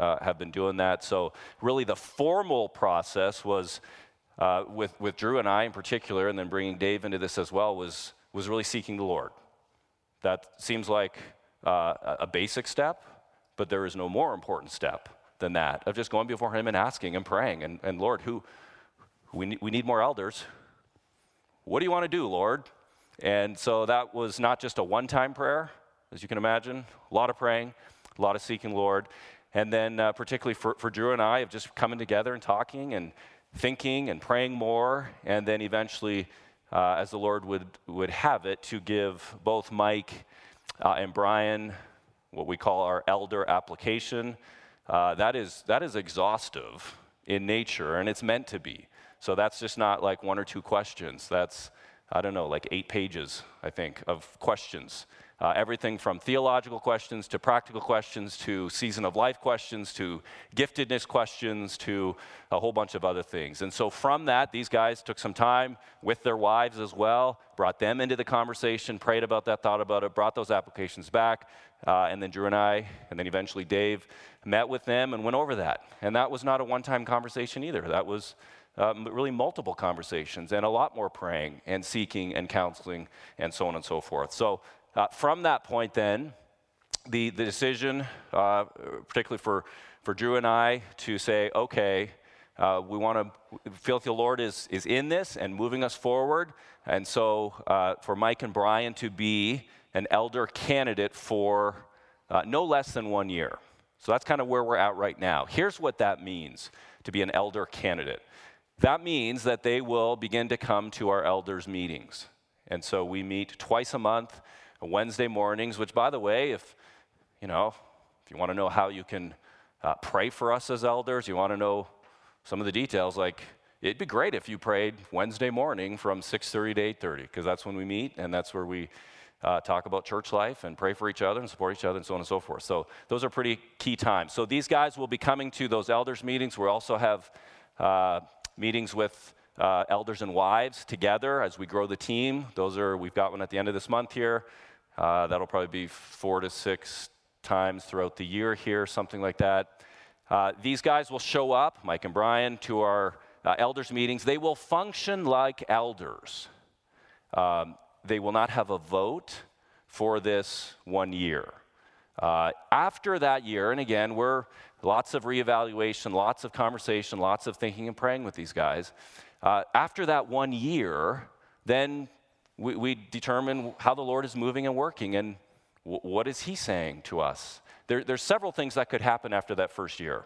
uh, have been doing that. So, really, the formal process was uh, with, with Drew and I in particular, and then bringing Dave into this as well, was, was really seeking the Lord. That seems like uh, a basic step, but there is no more important step than that of just going before Him and asking and praying. And, and Lord, who, we need, we need more elders. What do you want to do, Lord? And so that was not just a one time prayer, as you can imagine, a lot of praying, a lot of seeking Lord. And then, uh, particularly for, for Drew and I, of just coming together and talking and thinking and praying more, and then eventually, uh, as the Lord would, would have it, to give both Mike uh, and Brian what we call our elder application. Uh, that, is, that is exhaustive in nature, and it's meant to be. So that's just not like one or two questions. That's, I don't know, like eight pages, I think, of questions uh, everything from theological questions to practical questions to season of life questions to giftedness questions to a whole bunch of other things. And so from that, these guys took some time with their wives as well, brought them into the conversation, prayed about that, thought about it, brought those applications back. Uh, and then Drew and I, and then eventually Dave, met with them and went over that. And that was not a one time conversation either. That was um, really multiple conversations and a lot more praying and seeking and counseling and so on and so forth. So uh, from that point, then, the, the decision, uh, particularly for, for Drew and I, to say, okay, uh, we want to feel the Lord is, is in this and moving us forward. And so, uh, for Mike and Brian to be an elder candidate for uh, no less than one year. So, that's kind of where we're at right now. Here's what that means to be an elder candidate that means that they will begin to come to our elders' meetings. And so, we meet twice a month. Wednesday mornings, which, by the way, if you know, if you want to know how you can uh, pray for us as elders, you want to know some of the details, like it'd be great if you prayed Wednesday morning from 6:30 to 8:30, because that's when we meet and that's where we uh, talk about church life and pray for each other and support each other and so on and so forth. So those are pretty key times. So these guys will be coming to those elders meetings. We also have uh, meetings with uh, elders and wives together as we grow the team. Those are we've got one at the end of this month here. Uh, that'll probably be four to six times throughout the year here, something like that. Uh, these guys will show up, Mike and Brian, to our uh, elders' meetings. They will function like elders. Um, they will not have a vote for this one year. Uh, after that year, and again, we're lots of reevaluation, lots of conversation, lots of thinking and praying with these guys. Uh, after that one year, then we, we determine how the Lord is moving and working and w- what is He saying to us. There, there's several things that could happen after that first year.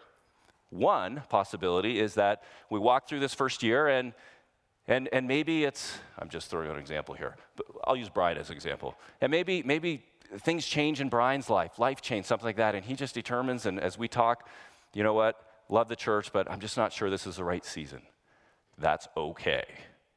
One possibility is that we walk through this first year and and, and maybe it's, I'm just throwing an example here, but I'll use Brian as an example. And maybe, maybe things change in Brian's life, life change, something like that, and he just determines, and as we talk, you know what, love the church, but I'm just not sure this is the right season. That's okay.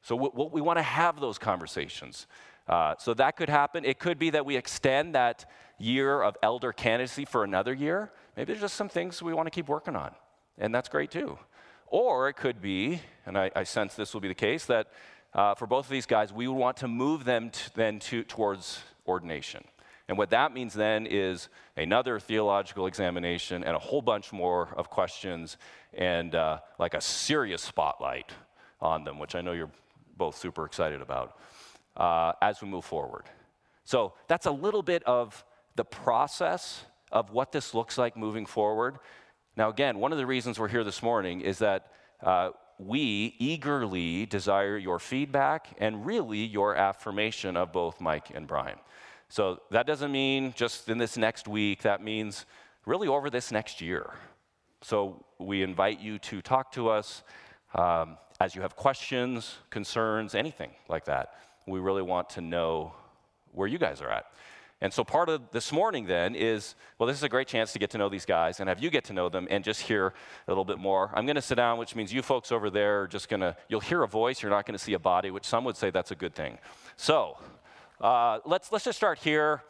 So we, we want to have those conversations. Uh, so that could happen. It could be that we extend that year of elder candidacy for another year. Maybe there's just some things we want to keep working on, and that's great too. Or it could be, and I, I sense this will be the case, that uh, for both of these guys, we would want to move them then to, towards ordination. And what that means then is another theological examination and a whole bunch more of questions and uh, like a serious spotlight on them, which I know you're both super excited about uh, as we move forward. So that's a little bit of the process of what this looks like moving forward. Now, again, one of the reasons we're here this morning is that uh, we eagerly desire your feedback and really your affirmation of both Mike and Brian. So that doesn't mean just in this next week, that means really over this next year. So we invite you to talk to us. Um, as you have questions, concerns, anything like that, we really want to know where you guys are at. And so part of this morning then is well, this is a great chance to get to know these guys and have you get to know them and just hear a little bit more. I'm going to sit down, which means you folks over there are just going to, you'll hear a voice, you're not going to see a body, which some would say that's a good thing. So uh, let's, let's just start here.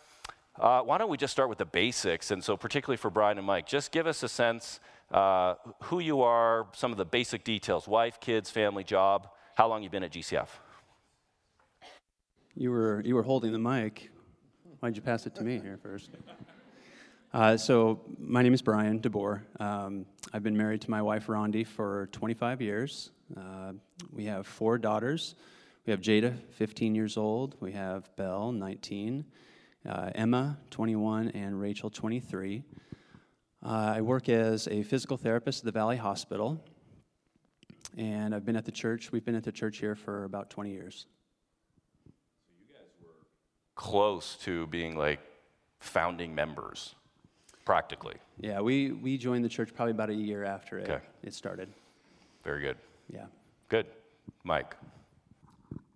Uh, why don't we just start with the basics? And so, particularly for Brian and Mike, just give us a sense uh, who you are, some of the basic details wife, kids, family, job, how long you've been at GCF. You were, you were holding the mic. Why'd you pass it to me here first? Uh, so, my name is Brian DeBoer. Um, I've been married to my wife, Rondi, for 25 years. Uh, we have four daughters. We have Jada, 15 years old. We have Belle, 19. Uh, Emma, 21. And Rachel, 23. Uh, I work as a physical therapist at the Valley Hospital. And I've been at the church, we've been at the church here for about 20 years. So you guys were close to being like founding members, practically. Yeah, we, we joined the church probably about a year after it, Okay. it started. Very good. Yeah. Good. Mike.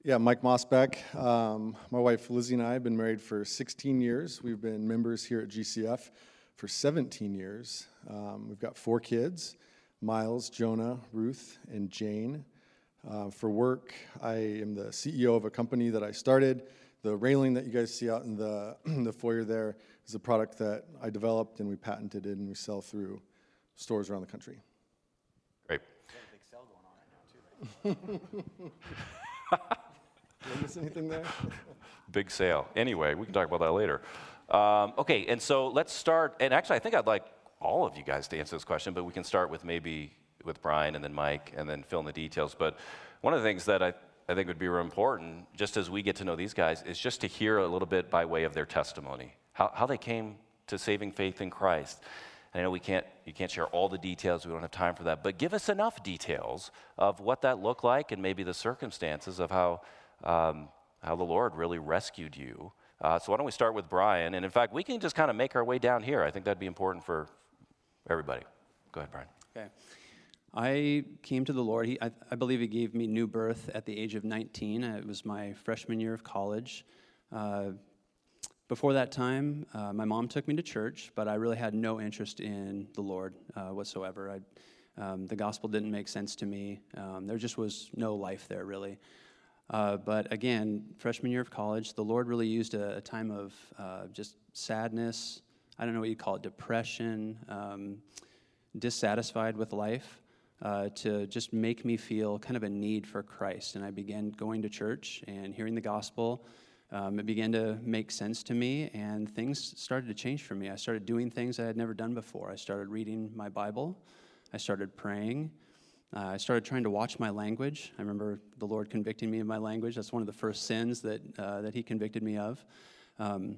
Yeah, Mike Mossback. Um, my wife Lizzie and I have been married for 16 years. We've been members here at GCF for 17 years. Um, we've got four kids Miles, Jonah, Ruth, and Jane. Uh, for work, I am the CEO of a company that I started. The railing that you guys see out in the, the foyer there is a product that I developed and we patented it and we sell through stores around the country. Great. Right Did I miss anything there? Big sale. Anyway, we can talk about that later. Um, okay, and so let's start. And actually, I think I'd like all of you guys to answer this question, but we can start with maybe with Brian and then Mike and then fill in the details. But one of the things that I, I think would be real important, just as we get to know these guys, is just to hear a little bit by way of their testimony, how, how they came to saving faith in Christ. And I know we can't, you can't share all the details, we don't have time for that, but give us enough details of what that looked like and maybe the circumstances of how, um, how the Lord really rescued you. Uh, so why don't we start with Brian? And in fact, we can just kind of make our way down here. I think that'd be important for everybody. Go ahead, Brian. Okay. I came to the Lord. He, I, I believe He gave me new birth at the age of 19. It was my freshman year of college. Uh, before that time, uh, my mom took me to church, but I really had no interest in the Lord uh, whatsoever. I, um, the gospel didn't make sense to me. Um, there just was no life there, really. Uh, but again, freshman year of college, the Lord really used a, a time of uh, just sadness. I don't know what you call it, depression, um, dissatisfied with life, uh, to just make me feel kind of a need for Christ. And I began going to church and hearing the gospel. Um, it began to make sense to me, and things started to change for me. I started doing things I had never done before. I started reading my Bible, I started praying. Uh, I started trying to watch my language. I remember the Lord convicting me of my language. That's one of the first sins that, uh, that He convicted me of. Um,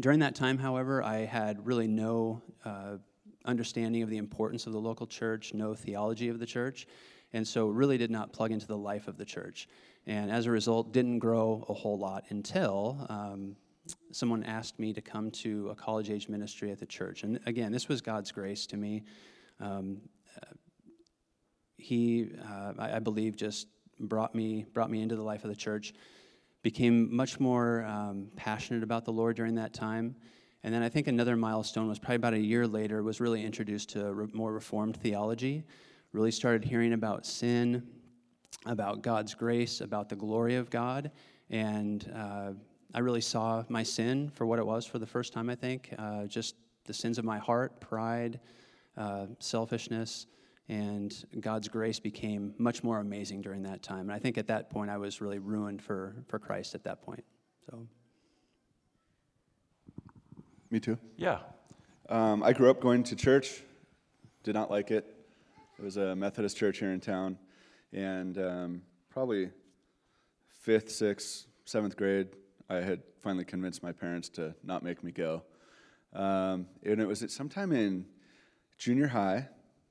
during that time, however, I had really no uh, understanding of the importance of the local church, no theology of the church, and so really did not plug into the life of the church. And as a result, didn't grow a whole lot until um, someone asked me to come to a college age ministry at the church. And again, this was God's grace to me. Um, he, uh, I, I believe, just brought me brought me into the life of the church. Became much more um, passionate about the Lord during that time, and then I think another milestone was probably about a year later. Was really introduced to re- more Reformed theology. Really started hearing about sin, about God's grace, about the glory of God, and uh, I really saw my sin for what it was for the first time. I think uh, just the sins of my heart, pride, uh, selfishness and God's grace became much more amazing during that time. And I think at that point, I was really ruined for, for Christ at that point. So, Me too. Yeah. Um, I grew up going to church, did not like it. It was a Methodist church here in town, and um, probably fifth, sixth, seventh grade, I had finally convinced my parents to not make me go. Um, and it was at sometime in junior high.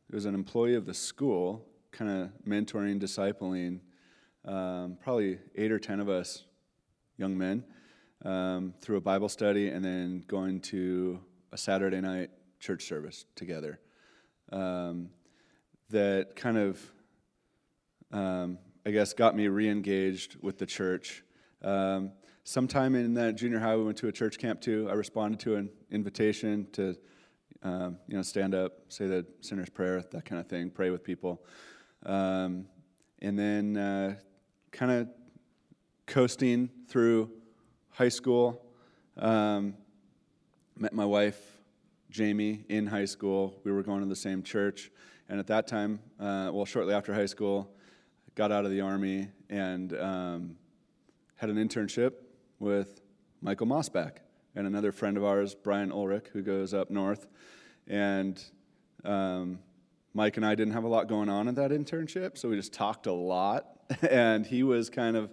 It was an employee of the school, kind of mentoring, discipling, um, probably eight or ten of us young men um, through a Bible study and then going to a Saturday night church service together. Um, that kind of, um, I guess, got me re engaged with the church. Um, sometime in that junior high, we went to a church camp too. I responded to an invitation to, um, you know, stand up, say the sinner's prayer, that kind of thing, pray with people. Um, and then uh, kind of coasting through high school. Um, met my wife, Jamie, in high school. We were going to the same church. And at that time, uh, well, shortly after high school, got out of the Army and um, had an internship with Michael Mossback and another friend of ours, Brian Ulrich, who goes up north. And um, Mike and I didn't have a lot going on in that internship, so we just talked a lot. and he was kind of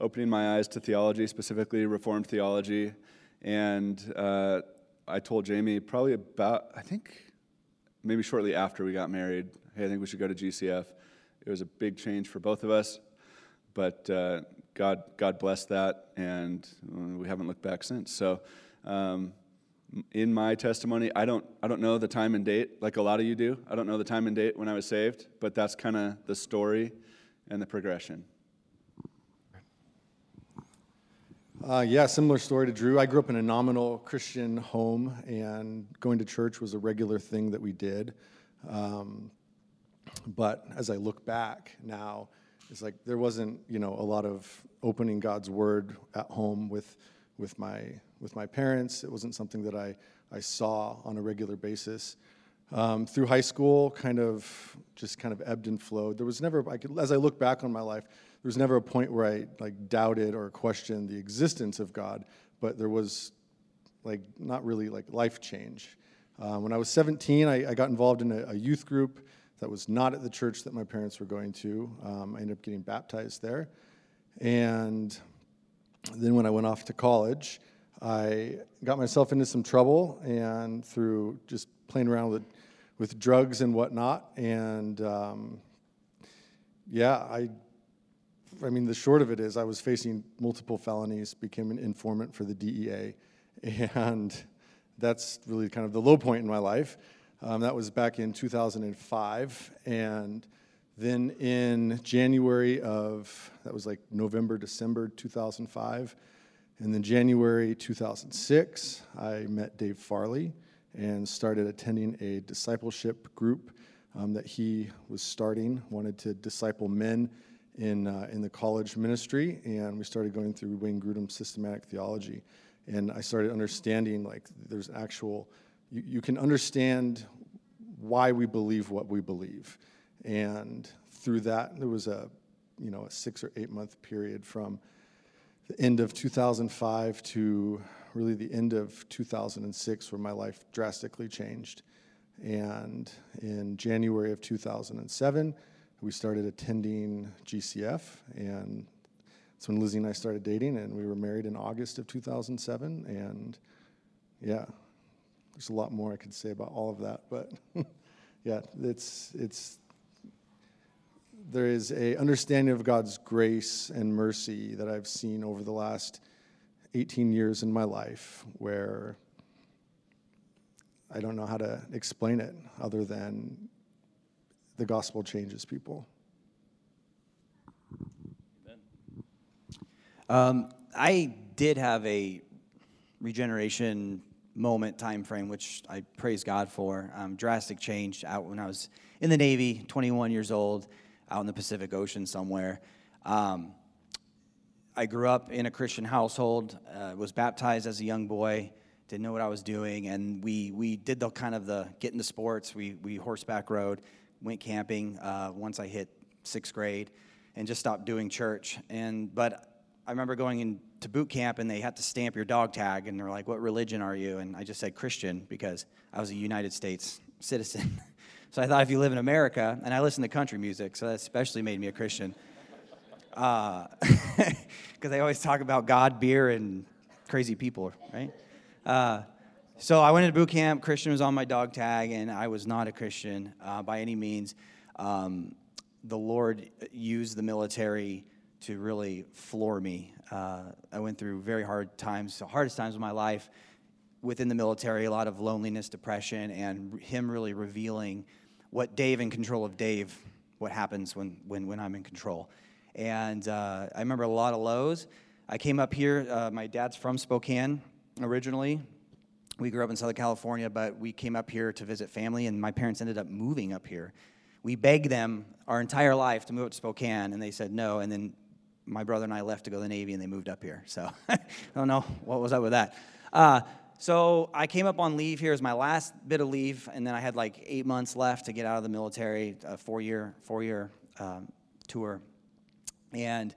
opening my eyes to theology, specifically Reformed theology. And uh, I told Jamie probably about, I think maybe shortly after we got married, hey, I think we should go to GCF. It was a big change for both of us, but uh, God, God blessed that, and we haven't looked back since. So, um, in my testimony, I don't, I don't know the time and date like a lot of you do. I don't know the time and date when I was saved, but that's kind of the story and the progression. Uh, yeah, similar story to Drew. I grew up in a nominal Christian home, and going to church was a regular thing that we did. Um, but as I look back now, it's like there wasn't, you know, a lot of opening God's Word at home with, with my with my parents. It wasn't something that I I saw on a regular basis. Um, through high school, kind of just kind of ebbed and flowed. There was never, I could, as I look back on my life, there was never a point where I like doubted or questioned the existence of God, but there was like not really like life change. Uh, when I was 17, I, I got involved in a, a, youth group that was not at the church that my parents were going to. Um, I ended up getting baptized there. And then when I went off to college, I got myself into some trouble and through just playing around with, with drugs and whatnot. And um, yeah, I I mean, the short of it is I was facing multiple felonies, became an informant for the DEA, and that's really kind of the low point in my life. Um, that was back in 2005, and then in January of that was like November, December 2005, and then January 2006, I met Dave Farley and started attending a discipleship group um, that he was starting. Wanted to disciple men in, uh, in the college ministry, and we started going through Wayne Grudem's systematic theology. And I started understanding like there's actual, you, you can understand why we believe what we believe. And through that, there was a, you know, a six or eight month period from the end of 2005 to really the end of 2006 where my life drastically changed. And in January of 2007, we started attending GCF, and that's when Lizzie and I started dating, and we were married in August of 2007. And yeah, there's a lot more I could say about all of that, but yeah, it's it's there is a understanding of God's grace and mercy that I've seen over the last 18 years in my life, where I don't know how to explain it other than the gospel changes people. Um, I did have a regeneration moment time frame, which I praise God for. Um, drastic change out when I was in the Navy, 21 years old, out in the Pacific Ocean somewhere. Um, I grew up in a Christian household, uh, was baptized as a young boy, didn't know what I was doing, and we we did the kind of the get into sports. We we horseback rode, went camping uh, once I hit sixth grade, and just stopped doing church. And but I remember going into boot camp and they had to stamp your dog tag, and they're like, "What religion are you?" And I just said Christian because I was a United States citizen. so I thought if you live in America, and I listen to country music, so that especially made me a Christian. Because uh, they always talk about God, beer, and crazy people, right? Uh, so I went into boot camp. Christian was on my dog tag, and I was not a Christian uh, by any means. Um, the Lord used the military to really floor me. Uh, I went through very hard times, the hardest times of my life within the military, a lot of loneliness, depression, and Him really revealing what Dave in control of Dave, what happens when, when, when I'm in control. And uh, I remember a lot of lows. I came up here, uh, my dad's from Spokane originally, we grew up in Southern California, but we came up here to visit family, and my parents ended up moving up here. We begged them our entire life to move up to Spokane, and they said no. And then my brother and I left to go to the Navy, and they moved up here. So I don't know what was up with that. Uh, so I came up on leave here. As my last bit of leave, and then I had like eight months left to get out of the military, a four-year four-year um, tour, and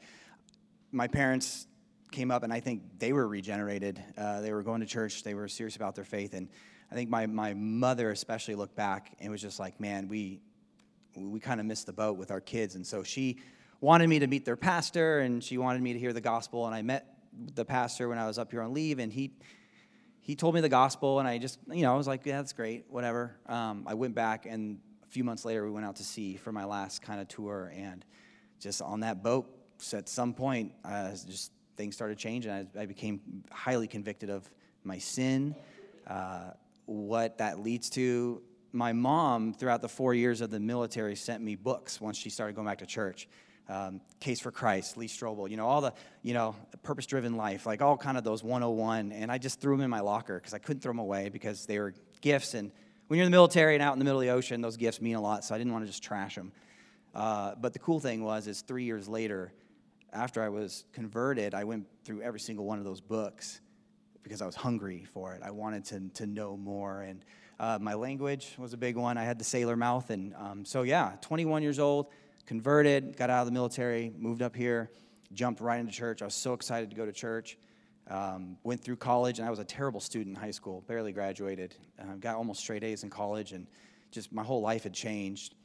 my parents came up, and I think they were regenerated. Uh, they were going to church. They were serious about their faith, and I think my my mother especially looked back and was just like, man, we we kind of missed the boat with our kids, and so she wanted me to meet their pastor, and she wanted me to hear the gospel, and I met the pastor when I was up here on leave, and he he told me the gospel, and I just, you know, I was like, yeah, that's great, whatever. Um, I went back, and a few months later, we went out to sea for my last kind of tour, and just on that boat, at some point, uh, just things started changing. I, I, became highly convicted of my sin, uh, what that leads to. My mom, throughout the four years of the military, sent me books once she started going back to church um, Case for Christ, Lee Strobel, you know, all the, you know, purpose driven life, like all kind of those 101. And I just threw them in my locker because I couldn't throw them away because they were gifts. And when you're in the military and out in the middle of the ocean, those gifts mean a lot. So I didn't want to just trash them. Uh, but the cool thing was, is three years later, after I was converted, I went through every single one of those books because I was hungry for it. I wanted to, to know more. And uh, my language was a big one. I had the sailor mouth. And um, so, yeah, 21 years old converted, got out of the military, moved up here, jumped right into church. I was so excited to go to church. Um, went through college, and I was a terrible student in high school, barely graduated. Uh, got almost straight A's in college, and just my whole life had changed.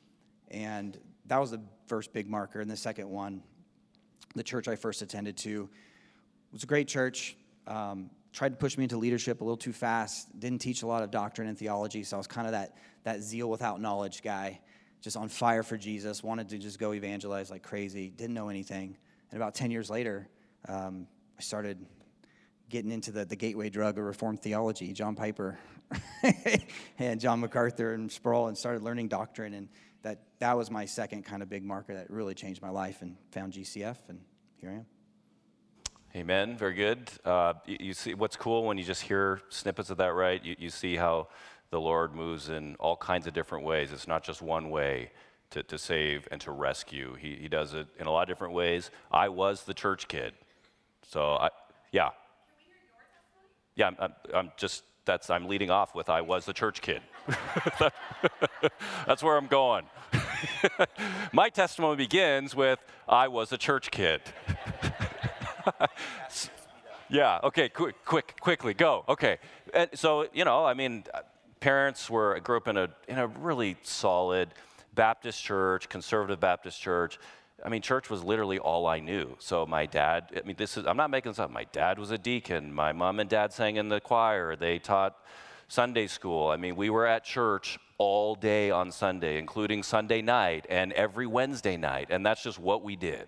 And that was the first big marker. And the second one, the church I first attended to, was a great church. Um, tried to push me into leadership a little too fast. Didn't teach a lot of doctrine and theology, so I was kind of that that zeal without knowledge guy just on fire for Jesus, wanted to just go evangelize like crazy, didn't know anything. And about 10 years later, um, I started getting into the, the gateway drug of Reformed theology, John Piper and John MacArthur and Sproul, and started learning doctrine. And that, that was my second kind of big marker that really changed my life and found GCF, and here I am. Amen. Very good. Uh, you, you, see what's cool when you just hear snippets of that, right? You, you see how the Lord moves in all kinds of different ways. It's not just one way to, to save and to rescue. He, he does it in a lot of different ways. I was the church kid. So, I, yeah. Yeah, I'm, I'm, I'm just, that's, I'm leading off with I was the church kid. that's where I'm going. My testimony begins with I was a church kid. yeah, okay, quick, quick, quickly, go. Okay. And so, you know, I mean, parents were, grew up in a, in a really solid Baptist church, conservative Baptist church. I mean, church was literally all I knew. So my dad, I mean, this is, I'm not making this up. My dad was a deacon. My mom and dad sang in the choir. They taught Sunday school. I mean, we were at church all day on Sunday, including Sunday night and every Wednesday night. And that's just what we did.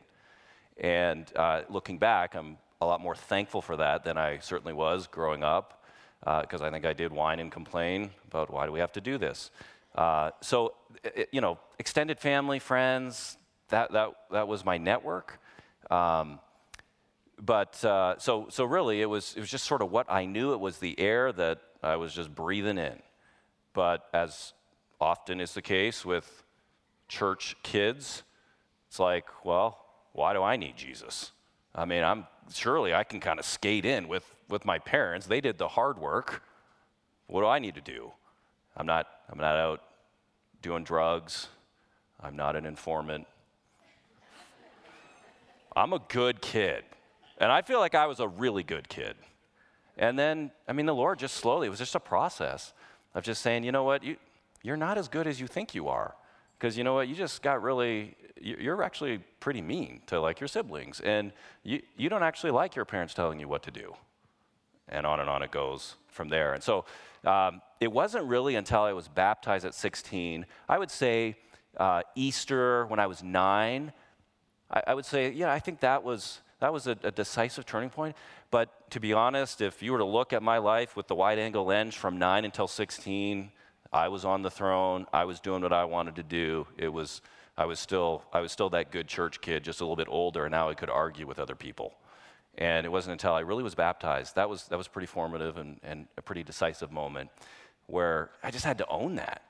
And uh, looking back, I'm a lot more thankful for that than I certainly was growing up because uh, I think I did whine and complain about why do we have to do this. Uh, so, it, you know, extended family, friends, that, that, that was my network. Um, but uh, so, so really, it was, it was just sort of what I knew. It was the air that I was just breathing in. But as often is the case with church kids, it's like, well, why do I need Jesus? I mean, I'm surely I can kind of skate in with, with my parents. They did the hard work. What do I need to do? I'm not, I'm not out doing drugs. I'm not an informant. I'm a good kid. And I feel like I was a really good kid. And then, I mean, the Lord just slowly, it was just a process of just saying, you know what, you, you're not as good as you think you are. Because you know what, you just got really you're actually pretty mean to like your siblings and you, you don't actually like your parents telling you what to do. And on and on it goes from there. And so um, it wasn't really until i was baptized at 16 i would say uh, easter when i was nine I, I, would say yeah i think that was that was a, a decisive turning point. But to be honest if you were to look at my life with the wide angle lens from 9 until 16 i was on the throne i was doing what i wanted to do it was I was still I was still that good church kid, just a little bit older, and now I could argue with other people. And it wasn't until I really was baptized that was that was pretty formative and, and a pretty decisive moment where I just had to own that.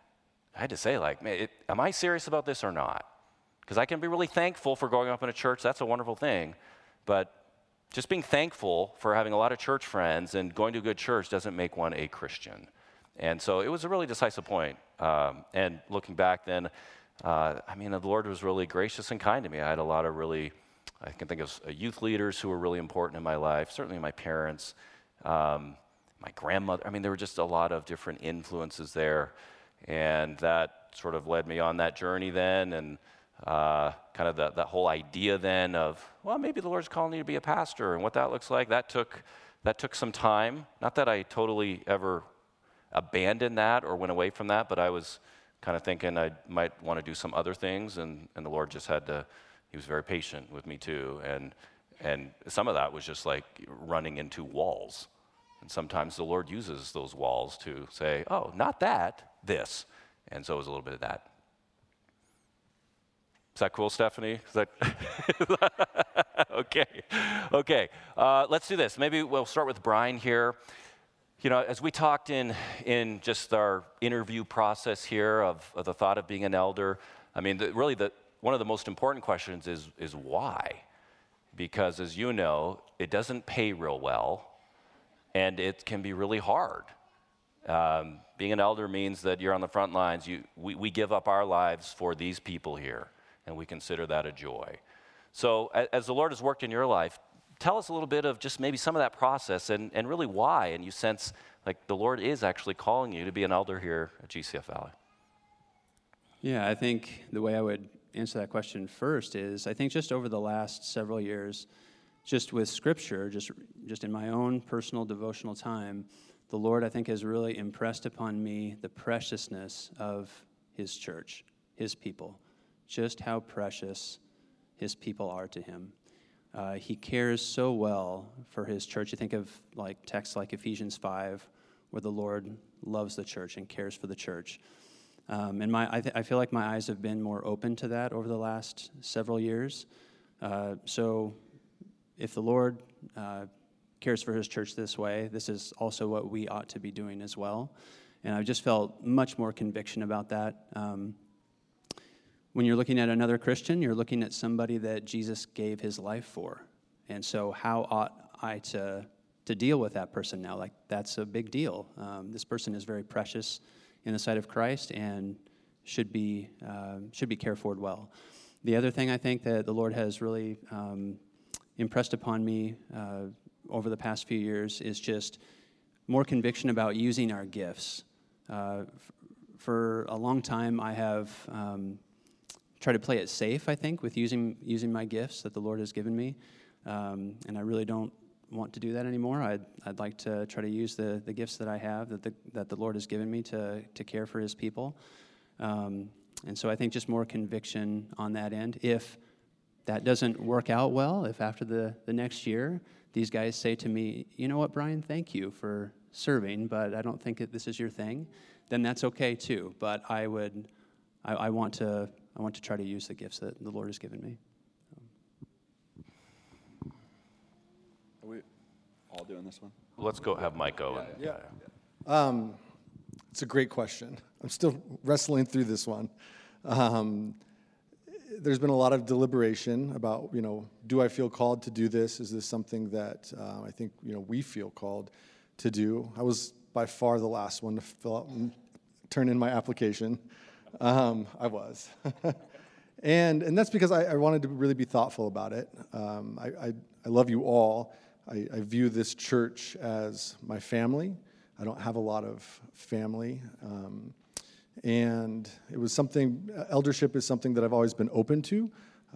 I had to say like, man, it, am I serious about this or not? Because I can be really thankful for growing up in a church. That's a wonderful thing, but just being thankful for having a lot of church friends and going to a good church doesn't make one a Christian. And so it was a really decisive point. Um, and looking back then, uh, I mean, the Lord was really gracious and kind to me. I had a lot of really I can think of uh, youth leaders who were really important in my life, certainly my parents, um, my grandmother. I mean, there were just a lot of different influences there. And that sort of led me on that journey then, and uh, kind of the, that whole idea then of, well, maybe the Lord's calling you to be a pastor and what that looks like. That took, that took some time. Not that I totally ever abandoned that or went away from that, but I was kind of thinking I might want to do some other things, and, and the Lord just had to, He was very patient with me too. And, and some of that was just like running into walls. And sometimes the Lord uses those walls to say, oh, not that, this. And so it was a little bit of that. Is that cool, Stephanie? Is that okay? Okay. Uh, let's do this. Maybe we'll start with Brian here. You know, as we talked in in just our interview process here of, of the thought of being an elder, I mean, the, really, the one of the most important questions is is why? Because as you know, it doesn't pay real well, and it can be really hard. Um, being an elder means that you're on the front lines. You, we, we give up our lives for these people here and we consider that a joy. So, as the Lord has worked in your life, tell us a little bit of just maybe some of that process and, and really why. And you sense like the Lord is actually calling you to be an elder here at GCF Valley. Yeah, I think the way I would answer that question first is I think just over the last several years, just with scripture, just, just in my own personal devotional time, the Lord, I think, has really impressed upon me the preciousness of His church, His people just how precious his people are to him. Uh, he cares so well for his church. You think of like texts like Ephesians 5, where the Lord loves the church and cares for the church. Um, and my, I, th- I, feel like my eyes have been more open to that over the last several years. Uh, so, if the Lord uh, cares for his church this way, this is also what we ought to be doing as well. And I've just felt much more conviction about that. Um, when you're looking at another Christian, you're looking at somebody that Jesus gave his life for. And so, how ought I to, to deal with that person now? Like, that's a big deal. Um, this person is very precious in the sight of Christ and should be, uh, should be cared for well. The other thing I think that the Lord has really um, impressed upon me uh, over the past few years is just more conviction about using our gifts. Uh, for a long time, I have um, try to play it safe, I think, with using, using my gifts that the Lord has given me. Um, and I really don't want to do that anymore. I'd, I'd like to try to use the, the gifts that I have, that the, that the Lord has given me to, to care for his people. Um, and so I think just more conviction on that end. If that doesn't work out well, if after the, the next year these guys say to me, you know what, Brian, thank you for serving, but I don't think that this is your thing, then that's okay too. But I would, I, I want to I want to try to use the gifts that the Lord has given me. Are we all doing this one? Let's go have Mike go. and- Yeah. Um, it's a great question. I'm still wrestling through this one. Um, there's been a lot of deliberation about, you know, do I feel called to do this? Is this something that uh, I think, you know, we feel called to do? I was by far the last one to fill out and turn in my application. Um, I was. and, and that's because I, I, wanted to really be thoughtful about it. Um, I, I, I, love you all. I, I, view this church as my family. I don't have a lot of family. Um, and it was something, eldership is something that I've always been open to,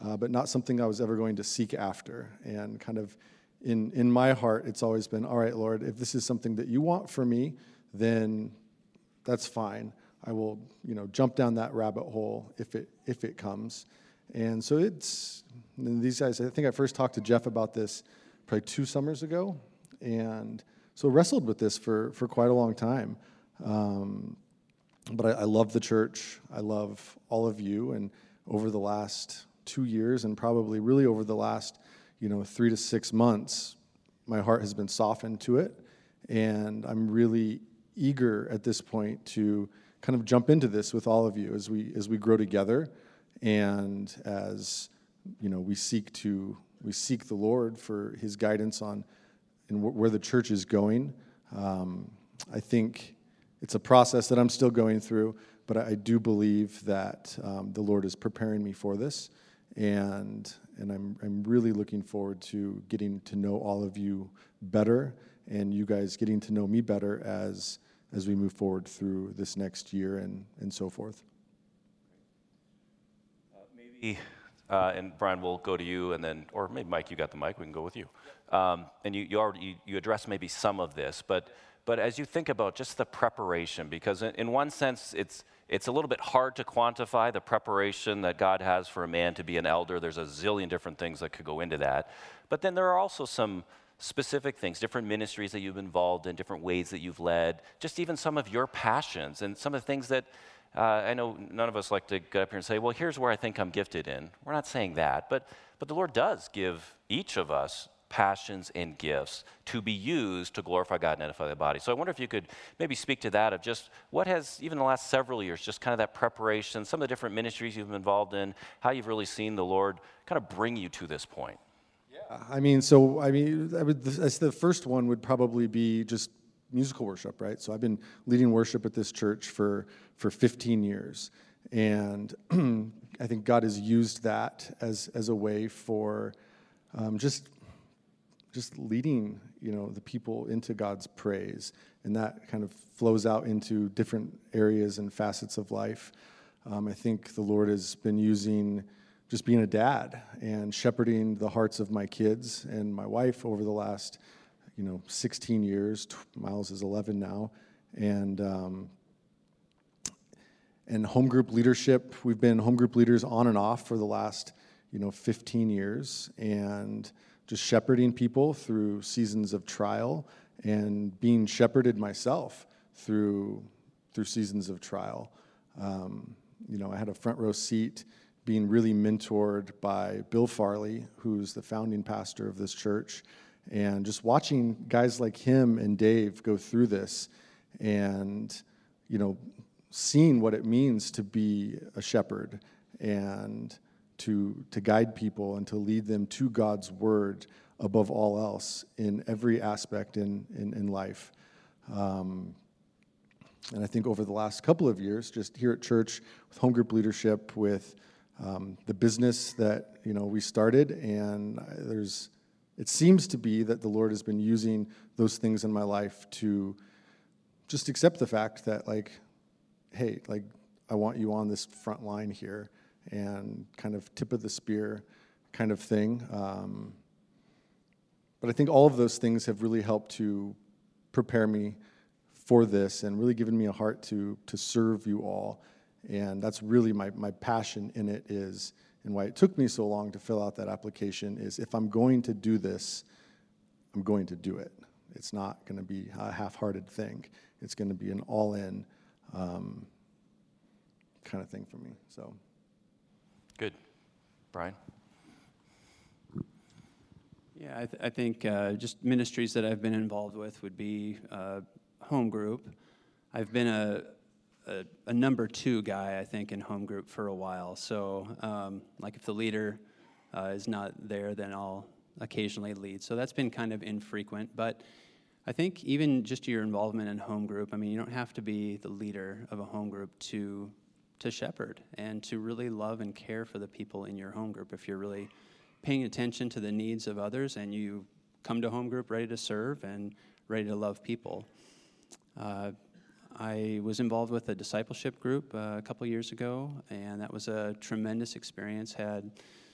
uh, but not something I was ever going to seek after. And kind of in, in my heart, it's always been, all right, Lord, if this is something that you want for me, then that's fine. I will, you know, jump down that rabbit hole if it if it comes. And so it's and these guys. I think I first talked to Jeff about this probably two summers ago, and so wrestled with this for for quite a long time. Um, but I, I love the church. I love all of you, and over the last two years, and probably really over the last, you know, three to six months, my heart has been softened to it, and I'm really eager at this point to kind of jump into this with all of you as we as we grow together and as you know we seek to we seek the Lord for His guidance on and where the church is going. Um, I think it's a process that I'm still going through, but I, I do believe that um, the Lord is preparing me for this, and And I'm, I'm really looking forward to getting to know all of you better and you guys getting to know me better as, as we move forward through this next year and, so forth. Maybe, uh, and Brian, we'll go to you, and then, or maybe Mike, you got the mic, we can go with you. Um, and you, you already addressed maybe some of this, but but as you think about just the preparation, because in, in one sense it's it's a little bit hard to quantify the preparation that God has for a man to be an elder. There's a zillion different things that could go into that, but then there are also some specific things, different ministries that you've been involved in, different ways that you've led, just even some of your passions and some of the things that uh, I know none of us like to get up here and say, well, here's where I think I'm gifted in. We're not saying that, but, but the Lord does give each of us passions and gifts to be used to glorify God and edify the body. So I wonder if you could maybe speak to that of just what has, even the last several years, just kind of that preparation, some of the different ministries you've been involved in, how you've really seen the Lord kind of bring you to this point. I mean, so I mean, I would, the first one would probably be just musical worship, right? So I've been leading worship at this church for for 15 years, and I think God has used that as as a way for um, just just leading, you know, the people into God's praise, and that kind of flows out into different areas and facets of life. Um, I think the Lord has been using just being a dad and shepherding the hearts of my kids and my wife over the last, you know, 16 years. Miles is 11 now, and um, and home group leadership. We've been home group leaders on and off for the last, you know, 15 years, and just shepherding people through seasons of trial and being shepherded myself through through seasons of trial. Um, you know, I had a front row seat being really mentored by Bill Farley, who's the founding pastor of this church, and just watching guys like him and Dave go through this and, you know, seeing what it means to be a shepherd and to, to guide people and to lead them to God's word above all else in every aspect in, in, in life. Um, and I think over the last couple of years, just here at church with home group leadership, with um, the business that you know we started, and there's it seems to be that the Lord has been using those things in my life to just accept the fact that like, hey, like I want you on this front line here, and kind of tip of the spear kind of thing. Um, but I think all of those things have really helped to prepare me for this and really given me a heart to to serve you all and that's really my, my passion in it is, and why it took me so long to fill out that application is if I'm going to do this, I'm going to do it. It's not going to be a half hearted thing, it's going to be an all in um, kind of thing for me. So. Good. Brian? Yeah, I, th- I think uh, just ministries that I've been involved with would be uh, home group. I've been a, a, a, number two guy, I think, in home group for a while. So, um, like, if the leader uh, is not there, then I'll occasionally lead. So that's been kind of infrequent. But I think even just your involvement in home group, I mean, you don't have to be the leader of a home group to to shepherd and to really love and care for the people in your home group. If you're really paying attention to the needs of others and you come to home group ready to serve and ready to love people. Uh, I was involved with a discipleship group uh, a couple years ago, and that was a tremendous experience. Had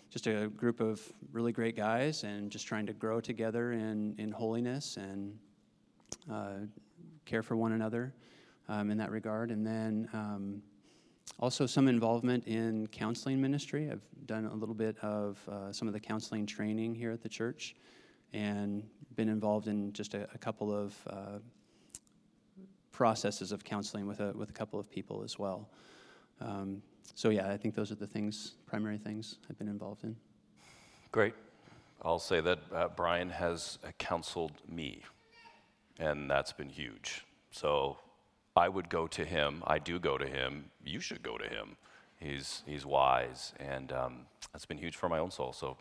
just a group of really great guys, and just trying to grow together in, in holiness and uh, care for one another um, in that regard. And then um, also some involvement in counseling ministry. I've done a little bit of uh, some of the counseling training here at the church, and been involved in just a, a couple of uh, processes of counseling with a, with a couple of people as well. Um, so, yeah, I think those are the things, primary things I've been involved in. Great. I'll say that uh, Brian has counseled me, and that's been huge. So I would go to him. I do go to him. You should go to him. He's, he's wise, and um, that's been huge for my own soul. So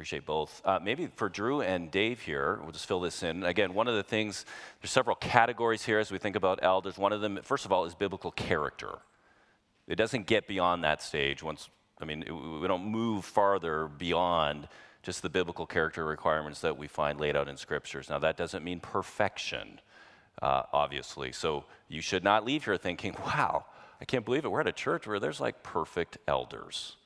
Appreciate both. Uh, maybe for Drew and Dave here, we'll just fill this in. Again, one of the things, there's several categories here as we think about elders. One of them, first of all, is biblical character. It doesn't get beyond that stage once I mean, we don't move farther beyond just the biblical character requirements that we find laid out in scriptures. Now, that doesn't mean perfection, uh, obviously. So you should not leave here thinking, wow, I can't believe it. We're at a church where there's like perfect elders.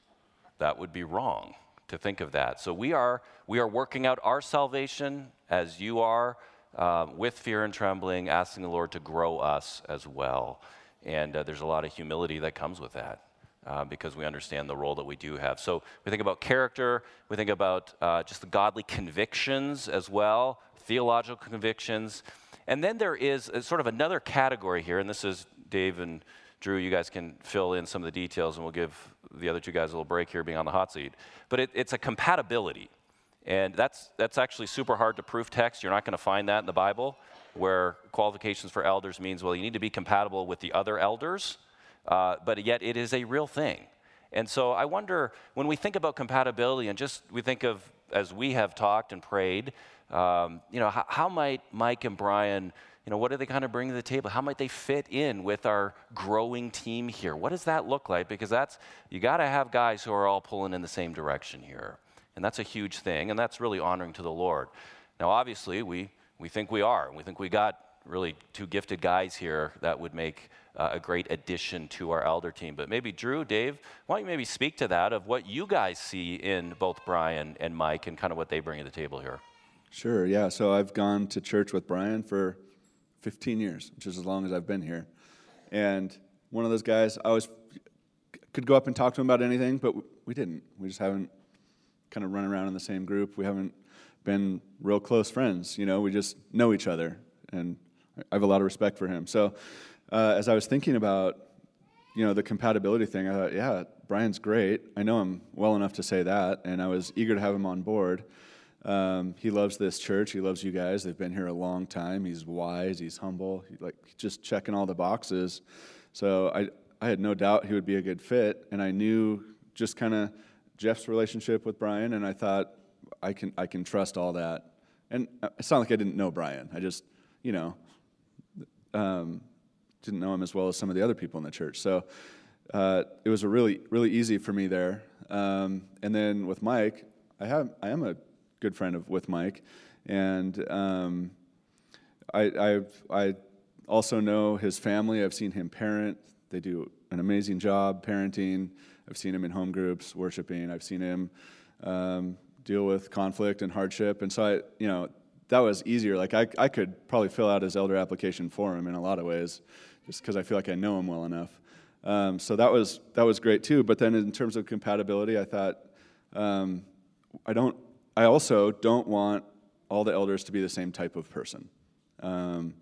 That would be wrong to think of that. So we are, we are working out our salvation as you are uh, with fear and trembling, asking the Lord to grow us as well. And uh, there's a lot of humility that comes with that. Uh, because we understand the role that we do have. So we think about character, we think about uh, just the godly convictions as well, theological convictions. And then there is sort of another category here, and this is Dave and Drew, you guys can fill in some of the details, and we'll give the other two guys a little break here being on the hot seat. But it, it's a compatibility. And that's, that's actually super hard to proof text. You're not going to find that in the Bible, where qualifications for elders means, well, you need to be compatible with the other elders, uh, but yet it is a real thing. And so I wonder when we think about compatibility and just we think of, as we have talked and prayed, um, you know, how, how might Mike and Brian you know, what do they kind of bring to the table? How might they fit in with our growing team here? What does that look like? Because that's, you got to have guys who are all pulling in the same direction here. And that's a huge thing, and that's really honoring to the Lord. Now, obviously, we, we think we are. We think we got really two gifted guys here that would make uh, a great addition to our elder team. But maybe Drew, Dave, why don't you maybe speak to that of what you guys see in both Brian and Mike and kind of what they bring to the table here? Sure, yeah. So I've gone to church with Brian for 15 years, which is as long as I've been here. And one of those guys, I was could go up and talk to him about anything, but we didn't. We just haven't kind of run around in the same group. We haven't been real close friends. You know, we just know each other, and I have a lot of respect for him. So, uh, as I was thinking about, you know, the compatibility thing, I thought, yeah, Brian's great. I know him well enough to say that, and I was eager to have him on board. Um, he loves this church. He loves you guys. They've been here a long time. He's wise. He's humble. He, like just checking all the boxes. So I, I had no doubt he would be a good fit, and I knew just kind of Jeff's relationship with Brian, and I thought I can I can trust all that. And it's not like I didn't know Brian. I just you know um, didn't know him as well as some of the other people in the church. So uh, it was a really really easy for me there. Um, and then with Mike, I have I am a good friend of with Mike, and um, I I've, I also know his family. I've seen him parent. They do an amazing job parenting. I've seen him in home groups worshiping. I've seen him um, deal with conflict and hardship. And so I, you know, that was easier. Like I, I could probably fill out his elder application for him in a lot of ways, just because I feel like I know him well enough. Um, so that was that was great too. But then in terms of compatibility, I thought um, I don't. I also don't want all the elders to be the same type of person. Um,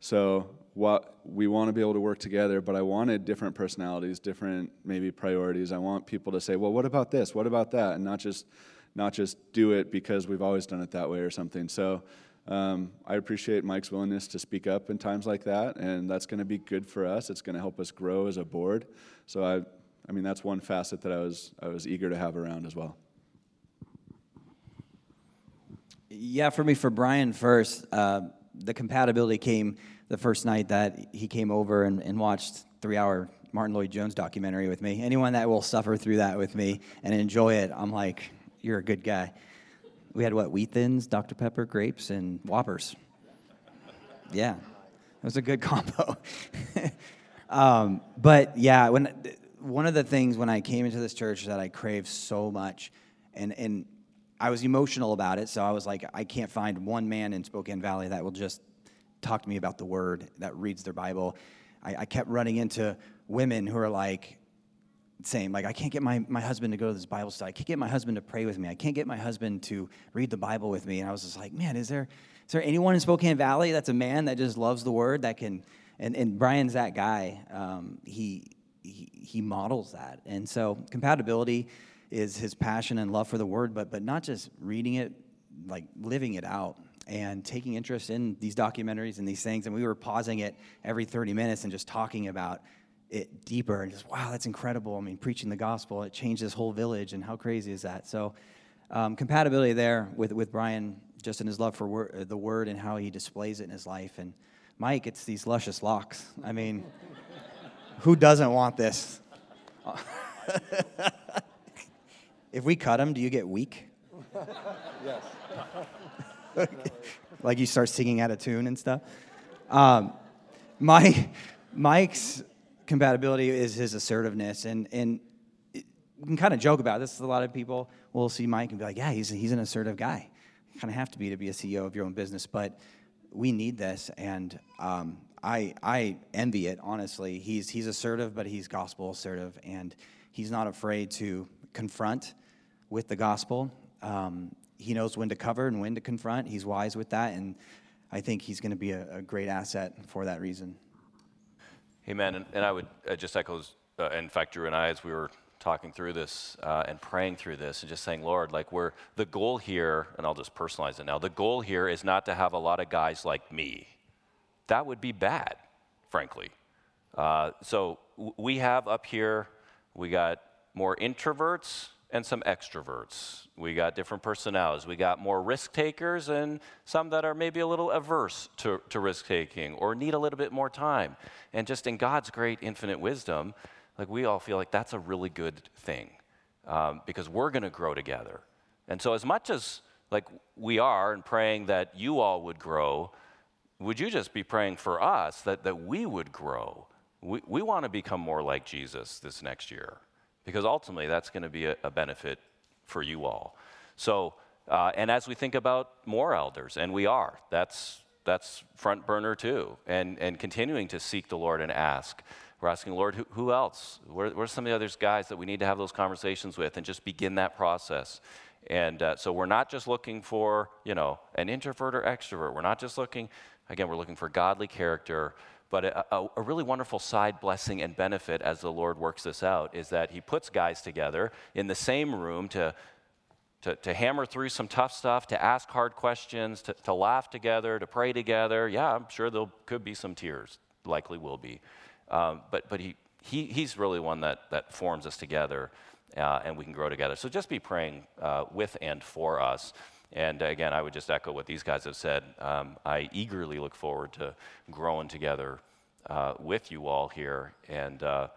so what we want to be able to work together, but I wanted different personalities, different maybe priorities. I want people to say, well, what about this? What about that? And not just not just do it because we've always done it that way or something. So um, I appreciate Mike's willingness to speak up in times like that, and that's going to be good for us. It's going to help us grow as a board. So I, I mean, that's one facet that I was I was eager to have around as well. Yeah, for me, for Brian first, uh, the compatibility came the first night that he came over and, and watched three hour Martyn Lloyd-Jones documentary with me. Anyone that will suffer through that with me and enjoy it, I'm like, you're a good guy. We had what, wheat thins, Dr. Pepper, grapes, and Whoppers. Yeah, it was a good combo. um, but yeah, when one of the things when I came into this church that I craved so much, and and I was emotional about it, so I was like, I can't find one man in Spokane Valley that will just talk to me about the word, that reads their Bible. I, I kept running into women who are like, saying like i can't get my, my husband to go to this bible study. I can't get my husband to pray with me. I can't get my husband to read the bible with me. And i was just like man is there is there anyone in spokane valley that's a man that just loves the word that can and, and brian's that guy um, he, he he models that. And so compatibility is his passion and love for the word but but not just reading it like living it out and taking interest in these documentaries and these things. And we were pausing it every 30 minutes and just talking about it deeper and just, wow, that's incredible. I mean, preaching the gospel, it changed this whole village, and how crazy is that? So, um, compatibility there with, with Brian, just in his love for wor- the word and how he displays it in his life. And Mike, it's these luscious locks. I mean, who doesn't want this? if we cut him, do you get weak? Yes. like you start singing out of tune and stuff. Um, my Mike's compatibility is his assertiveness, and and it- we can kind of joke about this. A lot of people will see Mike and be like, "Yeah, he's he's an assertive guy." You kind of have to be to be a CEO of your own business, but we need this, and um, I I envy it honestly. He's he's assertive, but he's gospel assertive, and he's not afraid to confront with the gospel. Um, he knows when to cover and when to confront. He's wise with that, and I think he's going to be a, a great asset for that reason. Amen. And, and I would uh, just echo, uh, in fact, Drew and I, as we were talking through this uh, and praying through this and just saying, Lord, like we're, the goal here, and I'll just personalize it now, the goal here is not to have a lot of guys like me. That would be bad, frankly. Uh, so w- we have up here, we got more introverts and some extroverts. We got different personalities. We got more risk takers and some that are maybe a little averse to, to risk taking or need a little bit more time. And just in God's great infinite wisdom, like we all feel like that's a really good thing um, because we're going to grow together. And so, as much as like we are and praying that you all would grow, would you just be praying for us that, that we would grow? We, we want to become more like Jesus this next year because ultimately that's going to be a, a benefit for you all. So, uh, and as we think about more elders, and we are, that's, that's front burner too, and, and continuing to seek the Lord and ask. We're asking, Lord, who, who else? Where, where are some of the other guys that we need to have those conversations with and just begin that process? And uh, so we're not just looking for, you know, an introvert or extrovert. We're not just looking, again, we're looking for godly character. But a, a, a really wonderful side blessing and benefit as the Lord works this out is that He puts guys together in the same room to, to, to hammer through some tough stuff, to ask hard questions, to, to laugh together, to pray together. Yeah, I'm sure there could be some tears, likely will be. Um, but but he, he, He's really one that, that forms us together uh, and we can grow together. So just be praying uh, with and for us. And again, I would just echo what these guys have said. Um, I eagerly look forward to growing together uh, with you all here and uh,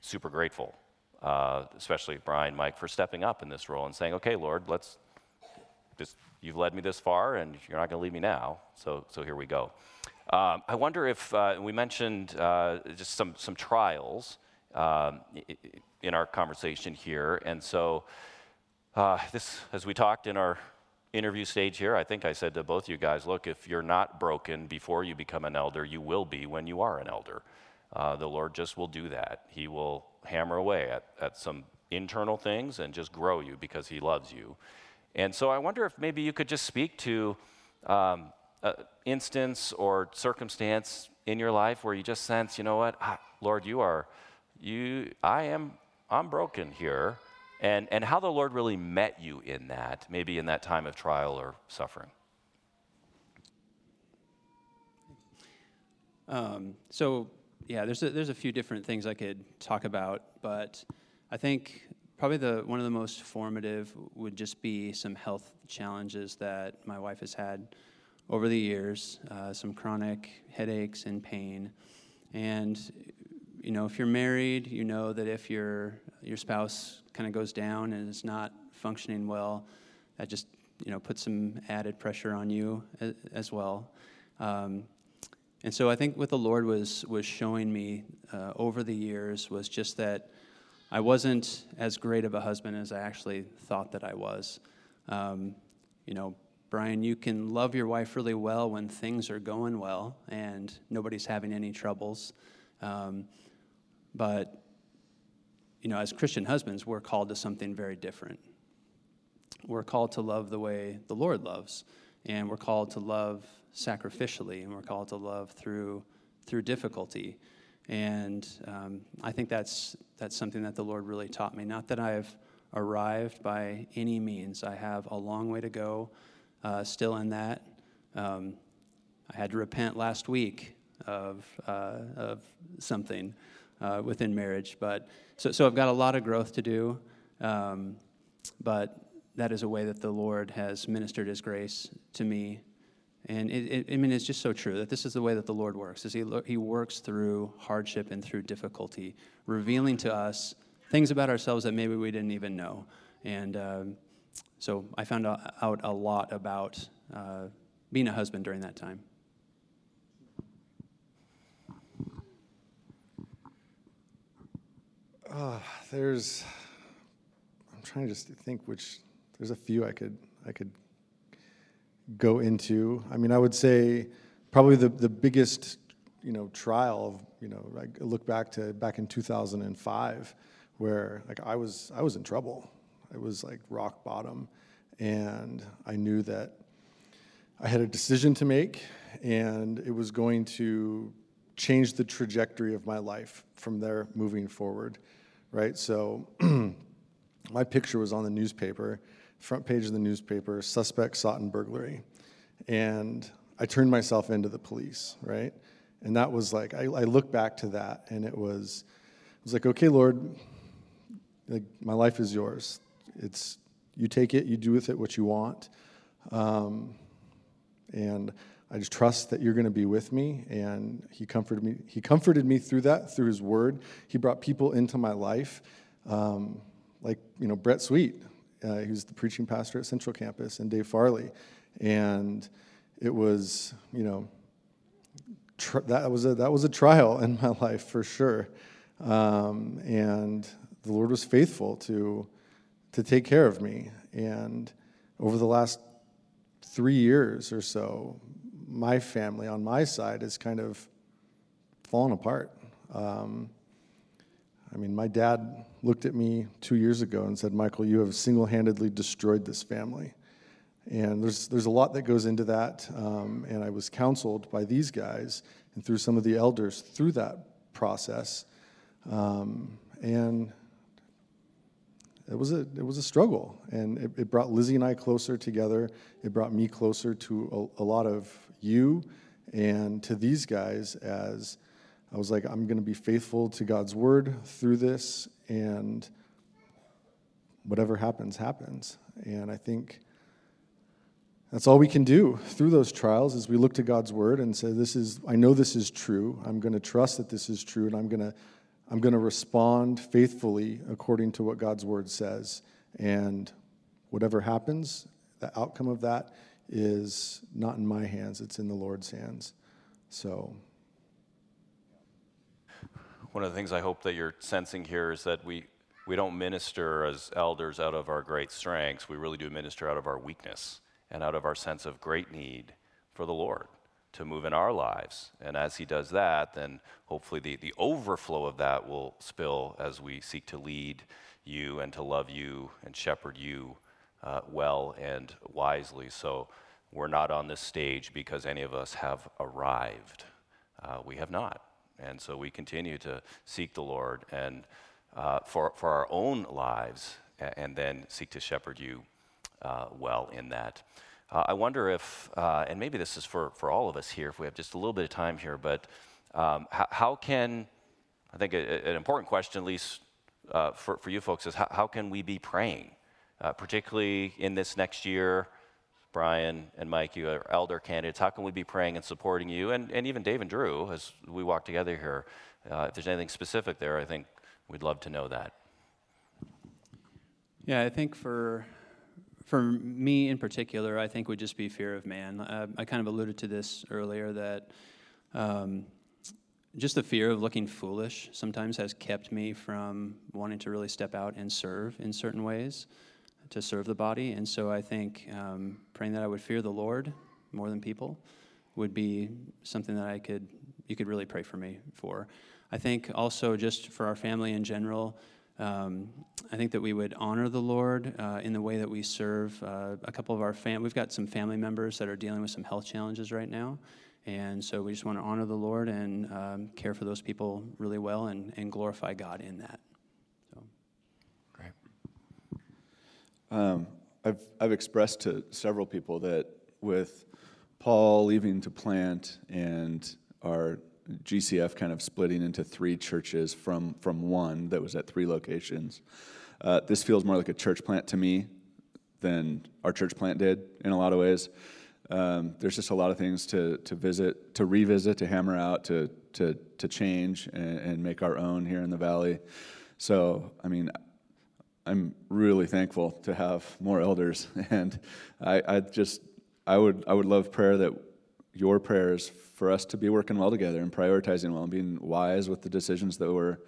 super grateful, uh, especially Brian, Mike, for stepping up in this role and saying, okay, Lord, let's you've led me this far and you're not going to leave me now. So, so here we go. Um, I wonder if uh, we mentioned uh, just some, some trials um, in our conversation here. And so, uh, this, as we talked in our interview stage here, I think I said to both you guys, look, if you're not broken before you become an elder, you will be when you are an elder. Uh, the Lord just will do that. He will hammer away at, at some internal things and just grow you because He loves you. And so I wonder if maybe you could just speak to um, an instance or circumstance in your life where you just sense, you know what, ah, Lord, you are, you, I am, I'm broken here and, and how the Lord really met you in that, maybe in that time of trial or suffering. Um, so, yeah, there's a, there's a few different things I could talk about, but I think probably the one of the most formative would just be some health challenges that my wife has had over the years, uh, some chronic headaches and pain, and you know, if you're married, you know that if your your spouse kind of goes down and is not functioning well, that just you know puts some added pressure on you as, as well. Um, and so I think what the Lord was was showing me uh, over the years was just that I wasn't as great of a husband as I actually thought that I was. Um, you know, Brian, you can love your wife really well when things are going well and nobody's having any troubles. Um, but, you know, as Christian husbands, we're called to something very different. We're called to love the way the Lord loves, and we're called to love sacrificially, and we're called to love through, through difficulty. And um, I think that's, that's something that the Lord really taught me. Not that I've arrived by any means, I have a long way to go uh, still in that. Um, I had to repent last week of, uh, of something uh, within marriage. But so, so I've got a lot of growth to do. Um, but that is a way that the Lord has ministered His grace to me. And it, it, I mean, it's just so true that this is the way that the Lord works. Is he, he works through hardship and through difficulty, revealing to us things about ourselves that maybe we didn't even know. And um, so I found out a lot about uh, being a husband during that time. Ah, there's, I'm trying to just think which. There's a few I could I could go into. I mean, I would say probably the the biggest you know trial of you know I look back to back in 2005 where like I was I was in trouble. It was like rock bottom, and I knew that I had a decision to make, and it was going to change the trajectory of my life from there moving forward, right? So my picture was on the newspaper, front page of the newspaper, suspect sought in burglary. And I turned myself into the police, right? And that was like, I, I look back to that and it was, it was like, okay, Lord, like, my life is yours. It's, you take it, you do with it what you want. Um, and I just trust that you're going to be with me. And he comforted me. He comforted me through that, through his word. He brought people into my life, um, like you know Brett Sweet, uh, who's the preaching pastor at Central Campus, and Dave Farley, and it was you know tr- that was a that was a trial in my life for sure, um, and the Lord was faithful to to take care of me. And over the last three years or so, my family on my side has kind of fallen apart. Um, I mean, my dad looked at me two years ago and said, Michael, you have single handedly destroyed this family. And there's, there's a lot that goes into that. Um, and I was counseled by these guys and through some of the elders through that process. Um, and it was a it was a struggle, and it, it, brought Lizzie and I closer together. It brought me closer to a, a lot of you and to these guys. As I was like, I'm going to be faithful to God's word through this, and whatever happens, happens. And I think that's all we can do through those trials is we look to God's word and say, This is I know this is true. I'm going to trust that this is true, and I'm going to I'm going to respond faithfully according to what God's word says. And whatever happens, the outcome of that is not in my hands, it's in the Lord's hands. So. One of the things I hope that you're sensing here is that we, we don't minister as elders out of our great strengths. We really do minister out of our weakness and out of our sense of great need for the Lord to move in our lives. And as He does that, then hopefully the, the overflow of that will spill as we seek to lead you and to love you and shepherd you uh, well and wisely. So we're not on this stage because any of us have arrived. Uh, we have not. And so we continue to seek the Lord and uh, for, for our own lives and then seek to shepherd you uh, well in that. Uh, I wonder if, uh, and maybe this is for, for all of us here, if we have just a little bit of time here, but um, how, how, can, I think a, an important question, at least for, for you folks, is how, how can we be praying, uh, particularly in this next year? Brian and Mike, you are elder candidates. How can we be praying and supporting you, and, and even Dave and Drew, as we walk together here? Uh, if there's anything specific there, I think we'd love to know that. Yeah, I think for for me in particular, I think would just be fear of man. Uh, I kind of alluded to this earlier that um, just the fear of looking foolish sometimes has kept me from wanting to really step out and serve in certain ways to serve the body. And so I think um, praying that I would fear the Lord more than people would be something that I could you could really pray for me for. I think also just for our family in general. Um, I think that we would honor the Lord uh, in the way that we serve uh, a couple of our fam. We've got some family members that are dealing with some health challenges right now, and so we just want to honor the Lord and um, care for those people really well and, and glorify God in that. So. Great. Um, I've I've expressed to several people that with Paul leaving to plant and our GCF kind of splitting into three churches from, from one that was at three locations. Uh, this feels more like a church plant to me than our church plant did in a lot of ways. Um, there's just a lot of things to, to visit, to revisit, to hammer out, to, to, to change and, and make our own here in the valley. So, I mean, I'm really thankful to have more elders, and I, I just I would I would love prayer that your prayers for us to be working well together and prioritizing well and being wise with the decisions that we're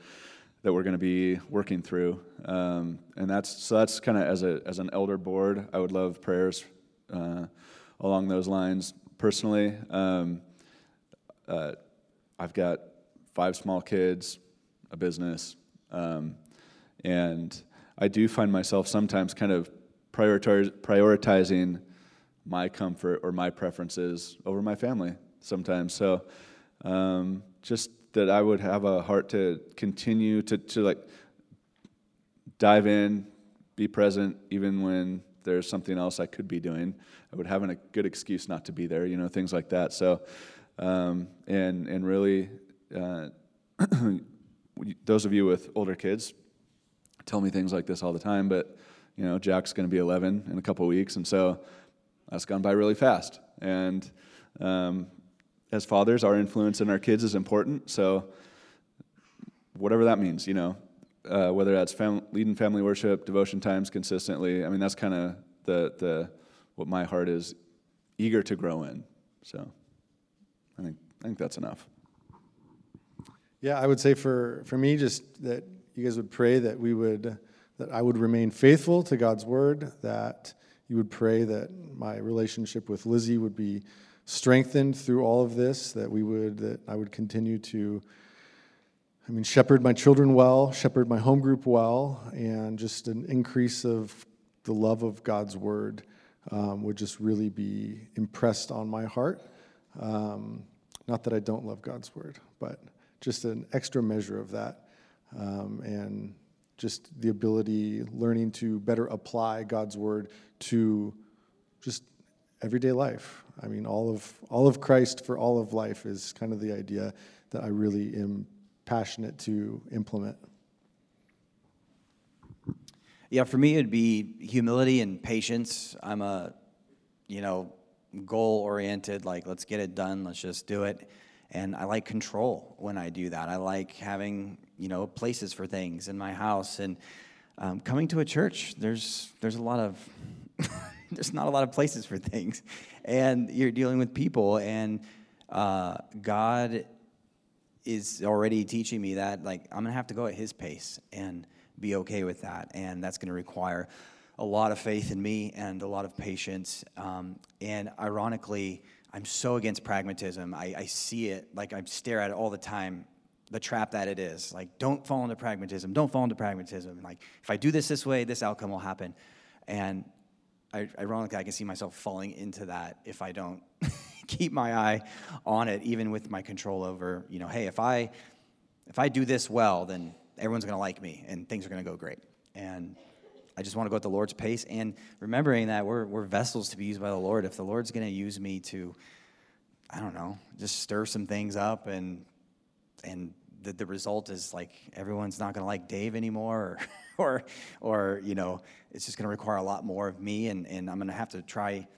that we're going to be working through. Um, and that's so that's kind of as a as an elder board, I would love prayers uh, along those lines. Personally, um, uh, I've got five small kids, a business, um, and I do find myself sometimes kind of prioritizing my comfort or my preferences over my family sometimes. So um, just that I would have a heart to continue to, to like dive in, be present, even when there's something else I could be doing. I would have a good excuse not to be there, you know, things like that. So, um, and and really, uh, those of you with older kids tell me things like this all the time. But you know, Jack's going to be 11 in a couple weeks, and so that's gone by really fast. And um, as fathers, our influence in our kids is important. So, whatever that means, you know, uh, whether that's fam- leading family worship, devotion times consistently. I mean, that's kind of the the what my heart is eager to grow in. So, I think I think that's enough. Yeah, I would say for for me, just that you guys would pray that we would that I would remain faithful to God's word. That you would pray that my relationship with Lizzie would be strengthened through all of this, that we would, that I would continue to, I mean, shepherd my children well, shepherd my home group well, and just an increase of the love of God's word um, would just really be impressed on my heart. Um, not that I don't love God's word, but just an extra measure of that. Um, and just the ability, learning to better apply God's word to just everyday life. I mean, all of all of Christ for all of life is kind of the idea that I really am passionate to implement. Yeah, for me, it'd be humility and patience. I'm a, you know, goal oriented, like, let's get it done, let's just do it. And I like control when I do that. I like having, you know, places for things in my house. And um, coming to a church, there's, there's a lot of, there's not a lot of places for things. And you're dealing with people. And uh, God is already teaching me that, like, I'm to have to go at His pace. And, be okay with that. And that's to require a lot of faith in me and a lot of patience. Um, and ironically, I'm so against pragmatism. I, I, see it, like I stare at it all the time, the trap that it is. Like, don't fall into pragmatism. Don't fall into pragmatism. Like, if I do this this way, this outcome will happen. And I, ironically, I can see myself falling into that if I don't keep my eye on it, even with my control over, you know, hey, if I if I do this well, then everyone's going to like me and things are going to go great. And I just want to go at the Lord's pace and remembering that we're, we're vessels to be used by the Lord. If the Lord's going to use me to, I don't know, just stir some things up and, and the, the result is like everyone's not going to like Dave anymore or, or, or, you know, it's just going to require a lot more of me and, and I'm going to have to try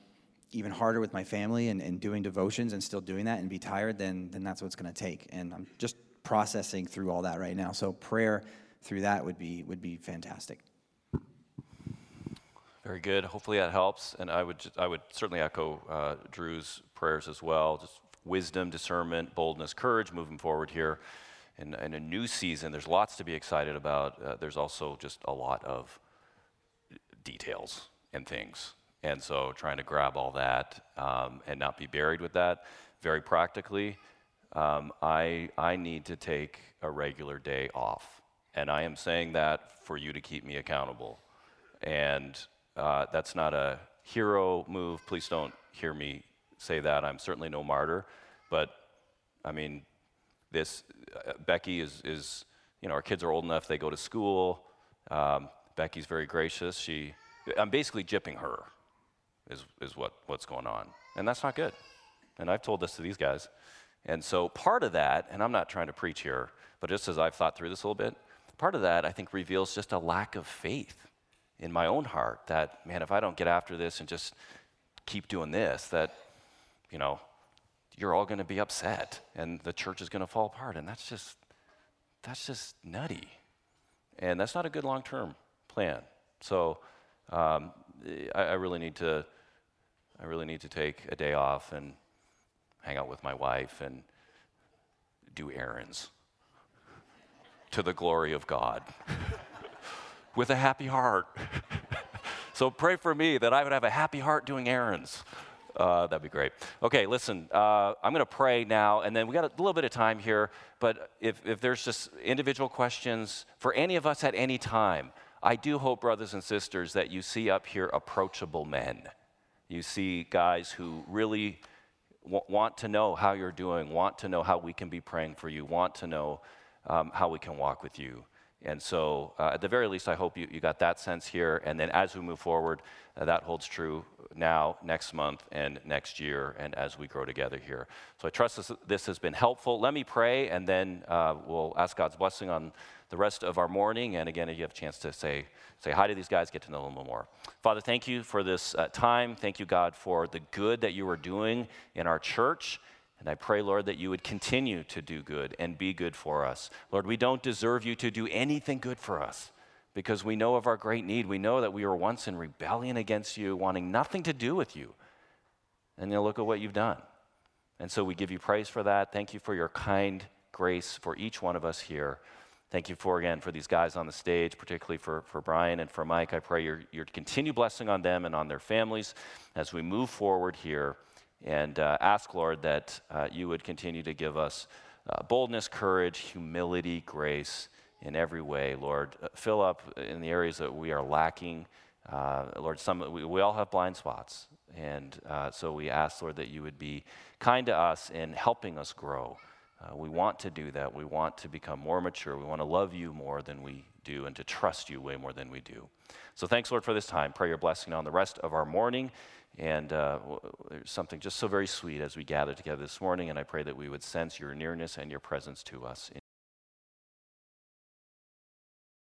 even harder with my family and, and doing devotions and still doing that and be tired, then, then that's what it's going to take. And I'm just processing through all that right now. So prayer through that would be would be fantastic. Very good. Hopefully that helps. And I would just, I would certainly echo uh, Drew's prayers as well. Just wisdom, discernment, boldness, courage moving forward here. In, in a new season, there's lots to be excited about. Uh, there's also just a lot of details and things. And so trying to grab all that um, and not be buried with that very practically um, I, I need to take a regular day off. And I am saying that for you to keep me accountable. And uh, that's not a hero move. Please don't hear me say that. I'm certainly no martyr. But I mean, this, uh, Becky is, is, you know, our kids are old enough, they go to school. Um, Becky's very gracious. She, I'm basically jipping her, is, is what, what's going on. And that's not good. And I've told this to these guys. And so part of that, and I'm not trying to preach here, but just as I've thought through this a little bit, part of that I think reveals just a lack of faith in my own heart that, man, if I don't get after this and just keep doing this, that, you know, you're all going to be upset and the church is going to fall apart. And that's just, that's just nutty. And that's not a good long term plan. So um, I, I really need to, I really need to take a day off and hang out with my wife and do errands to the glory of God with a happy heart. so pray for me that I would have a happy heart doing errands. Uh, that'd be great. Okay, listen, uh, I'm going to pray now, and then we got a little bit of time here. But if, if there's just individual questions for any of us at any time, I do hope, brothers and sisters, that you see up here approachable men. You see guys who really w- want to know how you're doing, want to know how we can be praying for you, want to know um, how we can walk with you. And so, uh, at the very least, I hope you, you got that sense here. And then as we move forward, uh, that holds true now, next month, and next year, and as we grow together here. So, I trust this, this has been helpful. Let me pray, and then uh, we'll ask God's blessing on the rest of our morning. And again, if you have a chance to say, say hi to these guys, get to know them a little more. Father, thank you for this uh, time. Thank you, God, for the good that you are doing in our church. And I pray, Lord, that you would continue to do good and be good for us. Lord, we don't deserve you to do anything good for us because we know of our great need. We know that we were once in rebellion against you, wanting nothing to do with you. And now look at what you've done. And so we give you praise for that. Thank you for your kind grace for each one of us here. Thank you for, again, for these guys on the stage, particularly for, for Brian and for Mike. I pray your, your continued blessing on them and on their families as we move forward here and uh, ask, Lord, that uh, you would continue to give us uh, boldness, courage, humility, grace in every way. Lord, Uh, fill up in the areas that we are lacking. Uh, Lord, some we, we all have blind spots, and uh, so we ask, Lord, that you would be kind to us in helping us grow. We want to do that. We want to become more mature. We want to love you more than we do and to trust you way more than we do. So thanks, Lord, for this time. Pray your blessing on the rest of our morning. And uh, there's something just so very sweet as we gather together this morning. And I pray that we would sense your nearness and your presence to us.